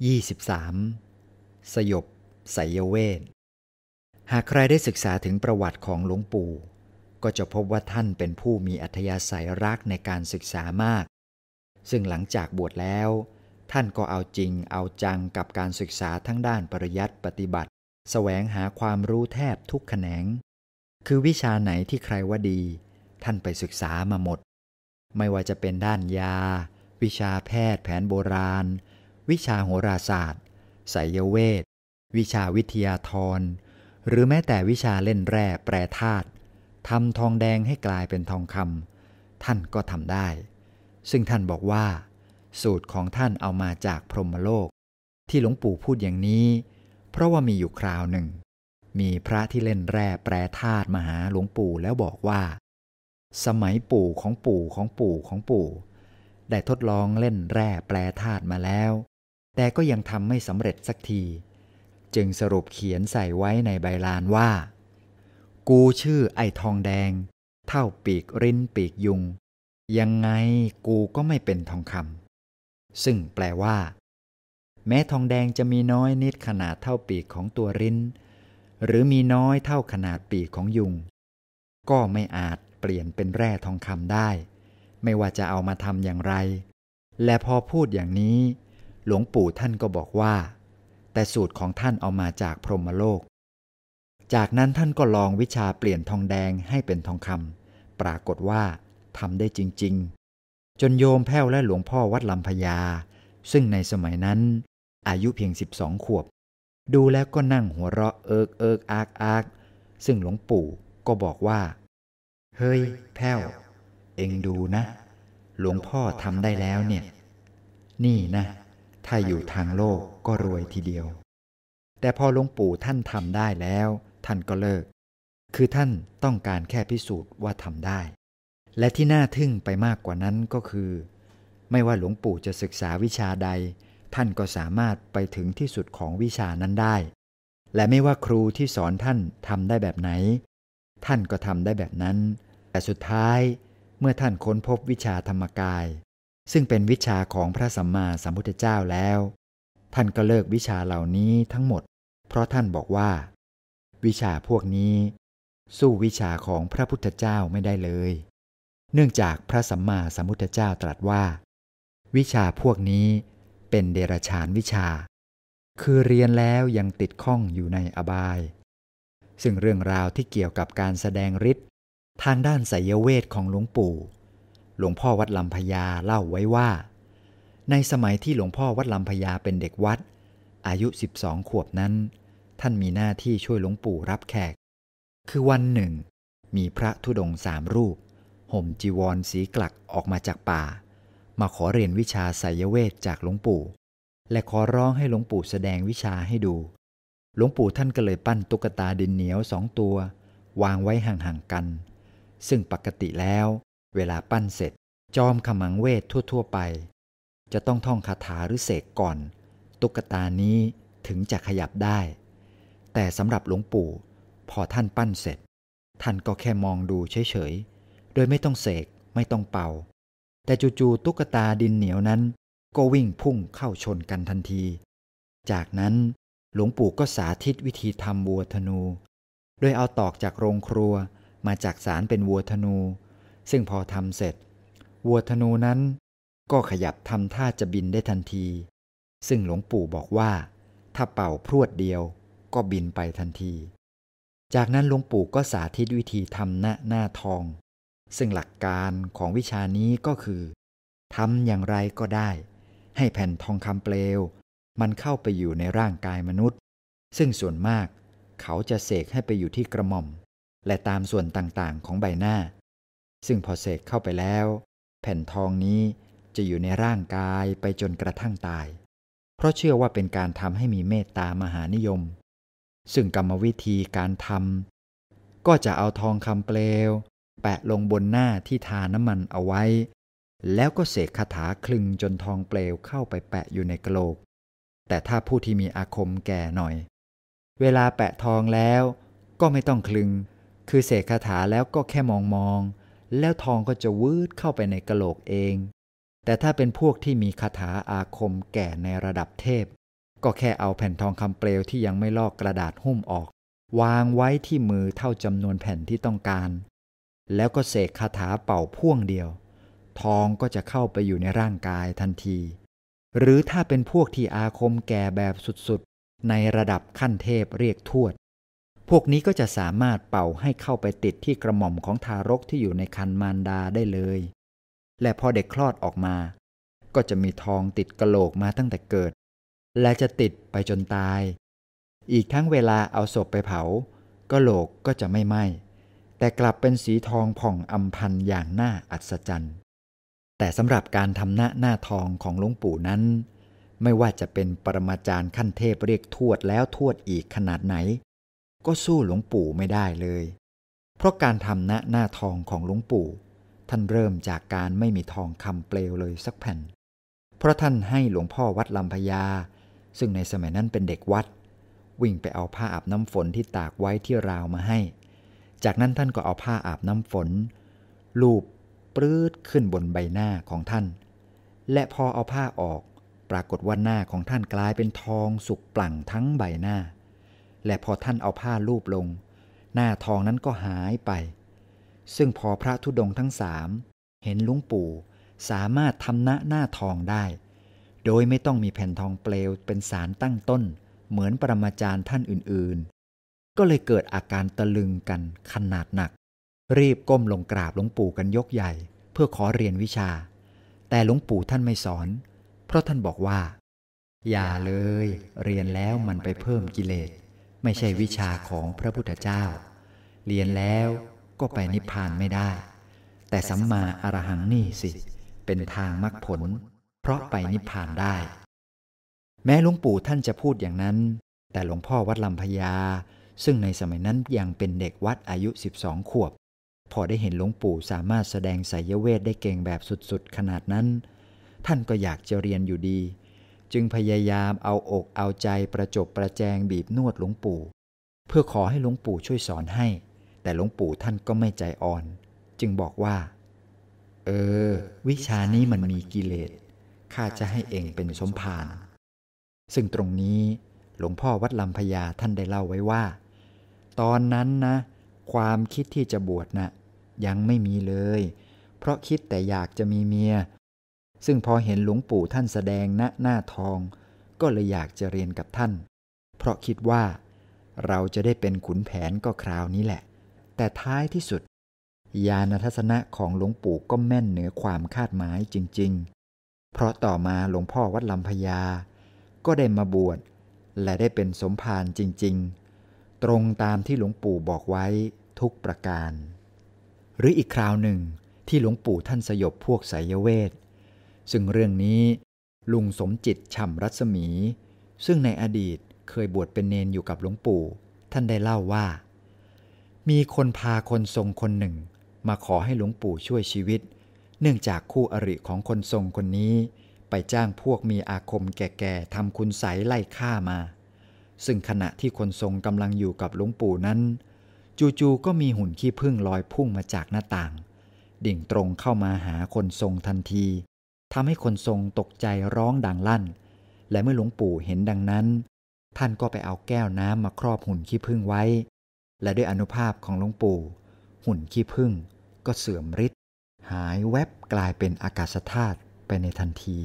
23. สยบไสยเวทหากใครได้ศึกษาถึงประวัติของหลวงปู่ ก็จะพบว่าท่านเป็นผู้มีอัธยาศัยรักในการศึกษามาก ซึ่งหลังจากบวชแล้ว ท่านก็เอาจริงเอาจังกับการศึกษาทั้งด้านปริยัติปฏิบัติแสวงหาความรู้แทบทุกแขนง คือวิชาไหนที่ใครว่าดี ท่านไปศึกษามาหมด ไม่ว่าจะเป็นด้านยา วิชาแพทย์แผนโบราณ วิชาโหราศาสตร์ไสยเวท วิชาวิทยาธร หรือแม้แต่วิชาเล่นแร่แปรธาตุทำทองแดงให้กลายเป็นทองคำท่านก็ทำได้ ซึ่งท่านบอกว่า สูตรของท่านเอามาจากพรหมโลก ที่หลวงปู่พูดอย่างนี้ เพราะว่ามีอยู่คราวหนึ่ง มีพระที่เล่นแร่แปรธาตุมาหาหลวงปู่แล้วบอกว่า สมัยปู่ของปู่ของปู่ของปู่ ได้ทดลองเล่นแร่แปรธาตุมาแล้ว แต่ก็ยังทำไม่สำเร็จสักที จึงสรุปเขียนใส่ไว้ในใบลานว่า กูชื่อไอทองแดง เท่าปีกริ้นปีกยุง ยังไงกูก็ไม่เป็นทองคำซึ่งแปลว่า แม้ทองแดงจะมีน้อยนิดขนาดเท่าปีกของตัวริ้น หรือมีน้อยเท่าขนาดปีกของยุง ก็ไม่อาจเปลี่ยนเป็นแร่ทองคำได้ ไม่ว่าจะเอามาทำอย่างไร และพอพูดอย่างนี้ หลวงปู่ท่านก็บอกว่า แต่สูตรของท่านเอามาจากพรหมโลก จากนั้นท่านก็ลองวิชาเปลี่ยนทองแดงให้เป็นทองคำปรากฏว่าทำได้จริง ๆ จนโยมแพ้วและหลวงพ่อวัดลำพญา ซึ่งในสมัยนั้น อายุเพียง 12 ขวบ ดูแล้วก็นั่งหัวเราะเอิกเอิกอากอากซึ่งหลวงปู่ก็บอกว่า เฮ้ย แพ้ว เองดูนะ หลวงพ่อทำได้แล้วเนี่ย นี่นะ ถ้าอยู่ทางโลกก็รวยทีเดียว แต่พอหลวงปู่ท่านทำได้แล้ว ท่านก็เลิก คือท่านต้องการแค่พิสูจน์ว่าทำได้ และที่น่าทึ่งไปมากกว่านั้นก็คือ ไม่ว่าหลวงปู่จะศึกษาวิชาใด ท่านก็สามารถไปถึงที่สุดของวิชานั้นได้ และไม่ว่าครูที่สอนท่านทำได้แบบไหน ท่านก็ทำได้แบบนั้น แต่สุดท้ายเมื่อท่านค้นพบวิชาธรรมกาย ซึ่งเป็นวิชาของพระสัมมาสัมพุทธเจ้าแล้ว ท่านก็เลิกวิชาเหล่านี้ทั้งหมด เพราะท่านบอกว่า วิชาพวกนี้ สู้วิชาของพระพุทธเจ้าไม่ได้เลย เนื่องจากพระสัมมาสัมพุทธเจ้าตรัสว่า วิชาพวกนี้เป็นเดรชานวิชา คือเรียนแล้วยังติดข้องอยู่ในอบาย ซึ่งเรื่องราวที่เกี่ยวกับการแสดงฤทธิ์ทางด้านไสยเวทของหลวงปู่ หลวงพ่อวัดลำพญาเล่าไว้ว่า ในสมัยที่หลวงพ่อวัดลำพญาเป็นเด็กวัด อายุ 12 ขวบนั้น ท่านมีหน้าที่ช่วยหลวงปู่รับแขก คือวันหนึ่ง มีพระธุดงสามรูป ห่มจีวรสีกลักออกมาจากป่า มาขอเรียนวิชาไสยเวทจากหลวงปู่ และขอร้องให้หลวงปู่แสดงวิชาให้ดู หลวงปู่ท่านก็เลยปั้นตุ๊กตาดินเหนียวสองตัว วางไว้ห่างๆกัน ซึ่งปกติแล้ว เวลาปั้นเสร็จ จอมขมังเวททั่ว ๆ ไป จะต้องท่องคาถาหรือเสกก่อน ตุ๊กตานี้ถึงจะขยับได้ แต่สำหรับหลวงปู่ พอท่านปั้นเสร็จ ท่านก็แค่มองดูเฉย ๆ โดยไม่ต้องเสกไม่ต้องเป่า แต่จู่ๆตุ๊กตาดินเหนียวนั้น ก็วิ่งพุ่งเข้าชนกันทันที จากนั้นหลวงปู่ก็สาธิตวิธีทำวัวธนู โดยเอาตอกจากโรงครัวมาจากสารเป็นวัวธนู ซึ่งพอทำเสร็จ วัวธนูนั้น ก็ขยับทำท่าจะบินได้ทันที ซึ่งหลวงปู่บอกว่า ถ้าเป่าพรวดเดียวก็บินไปทันที จากนั้นหลวงปู่ก็สาธิตวิธีทำหน้าหน้าทอง ซึ่งหลักการของวิชานี้ก็คือทำอย่างไรก็ได้ ให้แผ่นทองคำเปลว มันเข้าไปอยู่ในร่างกายมนุษย์ ซึ่งส่วนมาก เขาจะเสกให้ไปอยู่ที่กระหม่อม และตามส่วนต่างๆของใบหน้า ซึ่งพอเสกเข้าไปแล้ว แผ่นทองนี้จะอยู่ในร่างกายไปจนกระทั่งตาย เพราะเชื่อว่าเป็นการทำให้มีเมตตามหานิยม ซึ่งกรรมวิธีการทำก็จะเอาทองคำเปลว แปะลงบนหน้าที่ทาน้ำมันเอาไว้ แล้วก็เสกคาถาคลึงจนทองเปลวเข้าไปแปะอยู่ในกระโหลก แต่ถ้าผู้ที่มีอาคมแก่หน่อย เวลาแปะทองแล้วก็ไม่ต้องคลึง คือเสกคาถาแล้วก็แค่มองมอง แล้วทองก็จะวืดเข้าไปในกระโหลกเอง แต่ถ้าเป็นพวกที่มีคาถาอาคมแก่ในระดับเทพ ก็แค่เอาแผ่นทองคำเปลวที่ยังไม่ลอกกระดาษหุ้มออก วางไว้ที่มือเท่าจำนวนแผ่นที่ต้องการ แล้วก็เสกคาถาเป่าพ่วงเดียว ทองก็จะเข้าไปอยู่ในร่างกายทันที หรือถ้าเป็นพวกที่อาคมแก่แบบสุดๆ ในระดับขั้นเทพเรียกทวด พวกนี้ก็จะสามารถเป่าให้เข้าไปติดที่กระหม่อมของทารกที่อยู่ในคันมารดาได้เลย และพอเด็กคลอดออกมา ก็จะมีทองติดกระโหลกมาตั้งแต่เกิด และจะติดไปจนตาย อีกทั้งเวลาเอาศพไปเผาก็โหลกก็จะไม่ไหม้แต่กลับเป็นสีทองผ่องอำพันอย่างน่าอัศจรรย์แต่สำหรับการทำหน้าหน้าทองของหลวงปู่นั้น ไม่ว่าจะเป็นปรมาจารย์ขั้นเทพเรียกทวดแล้วทวดอีกขนาดไหน ก็สู้หลวงปู่ไม่ได้เลย เพราะการทำหน้าหน้าทองของหลวงปู่ ท่านเริ่มจากการไม่มีทองคำเปลวเลยสักแผ่น เพราะท่านให้หลวงพ่อวัดลำพญา ซึ่งในสมัยนั้นเป็นเด็กวัด วิ่งไปเอาผ้าอาบน้ำฝนที่ตากไว้ที่ราวมาให้ จากนั้นท่านก็เอาผ้าอาบน้ำฝน ลูบปลื้ดขึ้นบนใบหน้าของท่าน และพอเอาผ้าออก ปรากฏว่าหน้าของท่านกลายเป็นทองสุกปลั่งทั้งใบหน้า และพอท่านเอาผ้าลูบลง หน้าทองนั้นก็หายไป ซึ่งพอพระธุดงทั้งสามเห็นลุงปู่สามารถทำหน้าหน้าทองได้ โดยไม่ต้องมีแผ่นทองเปลวเป็นสารตั้งต้น เหมือนปรมาจารย์ท่านอื่นๆ ก็เลยเกิดอาการตะลึงกันขนาดหนัก รีบก้มลงกราบหลวงปู่กันยกใหญ่ เพื่อขอเรียนวิชา แต่หลวงปู่ท่านไม่สอน เพราะท่านบอกว่า อย่าเลย เรียนแล้วมันไปเพิ่มกิเลส ไม่ใช่วิชาของพระพุทธเจ้า เรียนแล้วก็ไปนิพพานไม่ได้ แต่สัมมาอรหังนี่สิ เป็นทางมรรคผล เพราะไปนิพพานได้ แม้หลวงปู่ท่านจะพูดอย่างนั้น แต่หลวงพ่อวัดลำพญาซึ่งในสมัยนั้นยังเป็นเด็กวัดอายุ 12 ขวบ พอได้เห็นหลวงปู่สามารถแสดงไสยเวทได้เก่งแบบสุดๆ ขนาดนั้น ท่านก็อยากจะเรียนอยู่ดี จึงพยายามเอาอกเอาใจประจบประแจงบีบนวดหลวงปู่ เพื่อขอให้หลวงปู่ช่วยสอนให้ แต่หลวงปู่ท่านก็ไม่ใจอ่อน จึงบอกว่า เออ วิชานี้มันมีกิเลสข้าจะให้เองเป็นสมภารซึ่งตรงนี้หลวงพ่อวัดลำพญาท่านได้เล่าไว้ว่า ตอนนั้นนะ ความคิดที่จะบวชนะ่ะยังไม่มีเลย เพราะคิดแต่อยากจะมีเมีย ซึ่งพอเห็นหลวงปู่ท่านแสดงณหน้าทอง ก็เลยอยากจะเรียนกับท่าน เพราะคิดว่า เราจะได้เป็นขุนแผนก็คราวนี้แหละ แต่ท้ายที่สุดญาณทัศนะของหลวงปู่ก็แม่นเหนือความคาดหมายจริง ๆ เพราะต่อมาหลวงพ่อวัดลำพญา ก็ได้มาบวชและได้เป็นสมภารจริง ๆ ตรงตามที่หลวงปู่บอกไว้ทุกประการ หรืออีกคราวหนึ่งที่หลวงปู่ท่านสยบพวกไสยเวท ซึ่งเรื่องนี้ลุงสมจิตฉ่ำรัศมี ซึ่งในอดีตเคยบวชเป็นเนนอยู่กับหลวงปู่ ท่านได้เล่าว่า มีคนพาคนทรงคนหนึ่ง มาขอให้หลวงปู่ช่วยชีวิต เนื่องจากคู่อริของคนทรงคนนี้ ไปจ้างพวกมีอาคมแก่ๆทำคุณใสไล่ฆ่ามา ซึ่งขณะที่คนทรงกำลังอยู่กับหลวงปู่นั้น จู่ๆก็มีหุ่นขี้ผึ้งลอยพุ่งมาจากหน้าต่าง ดิ่งตรงเข้ามาหาคนทรงทันที ทำให้คนทรงตกใจร้องดังลั่น และเมื่อหลวงปู่เห็นดังนั้น ท่านก็ไปเอาแก้วน้ำมาครอบหุ่นขี้ผึ้งไว้ และด้วยอนุภาพของหลวงปู่ หุ่นขี้ผึ้งก็เสื่อมฤทธิ์หายแวบกลายเป็นอากาศธาตุไปในทันที